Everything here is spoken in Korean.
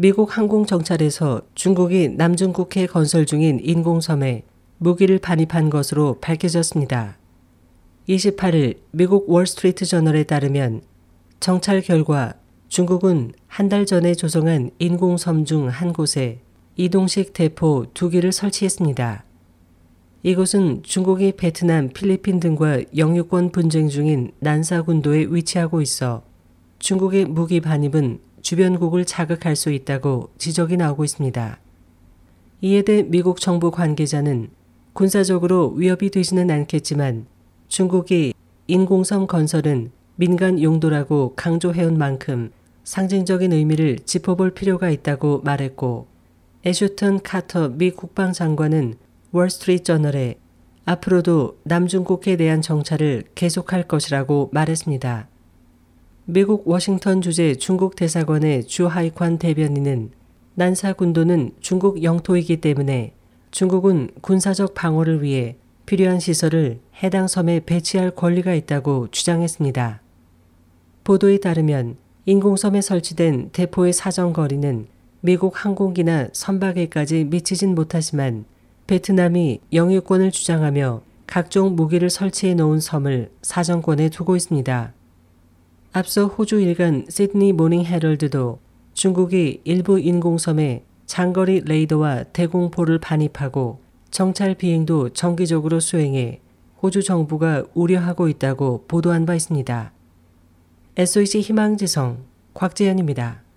미국 항공정찰에서 중국이 남중국해 건설 중인 인공섬에 무기를 반입한 것으로 밝혀졌습니다. 28일 미국 월스트리트 저널에 따르면 정찰 결과 중국은 한 달 전에 조성한 인공섬 중 한 곳에 이동식 대포 두 개를 설치했습니다. 이곳은 중국이 베트남, 필리핀 등과 영유권 분쟁 중인 난사군도에 위치하고 있어 중국의 무기 반입은 주변국을 자극할 수 있다고 지적이 나오고 있습니다. 이에 대해 미국 정부 관계자는 군사적으로 위협이 되지는 않겠지만 중국이 인공섬 건설은 민간 용도라고 강조해온 만큼 상징적인 의미를 짚어볼 필요가 있다고 말했고 애슈턴 카터 미 국방장관은 월스트리트 저널에 앞으로도 남중국해에 대한 정찰을 계속할 것이라고 말했습니다. 미국 워싱턴 주재 중국 대사관의 주하이관 대변인은 난사 군도는 중국 영토이기 때문에 중국은 군사적 방어를 위해 필요한 시설을 해당 섬에 배치할 권리가 있다고 주장했습니다. 보도에 따르면 인공섬에 설치된 대포의 사정 거리는 미국 항공기나 선박에까지 미치진 못하지만 베트남이 영유권을 주장하며 각종 무기를 설치해 놓은 섬을 사정권에 두고 있습니다. 앞서 호주 일간 시드니 모닝 헤럴드도 중국이 일부 인공섬에 장거리 레이더와 대공포를 반입하고 정찰 비행도 정기적으로 수행해 호주 정부가 우려하고 있다고 보도한 바 있습니다. SOH 희망지성 곽재현입니다.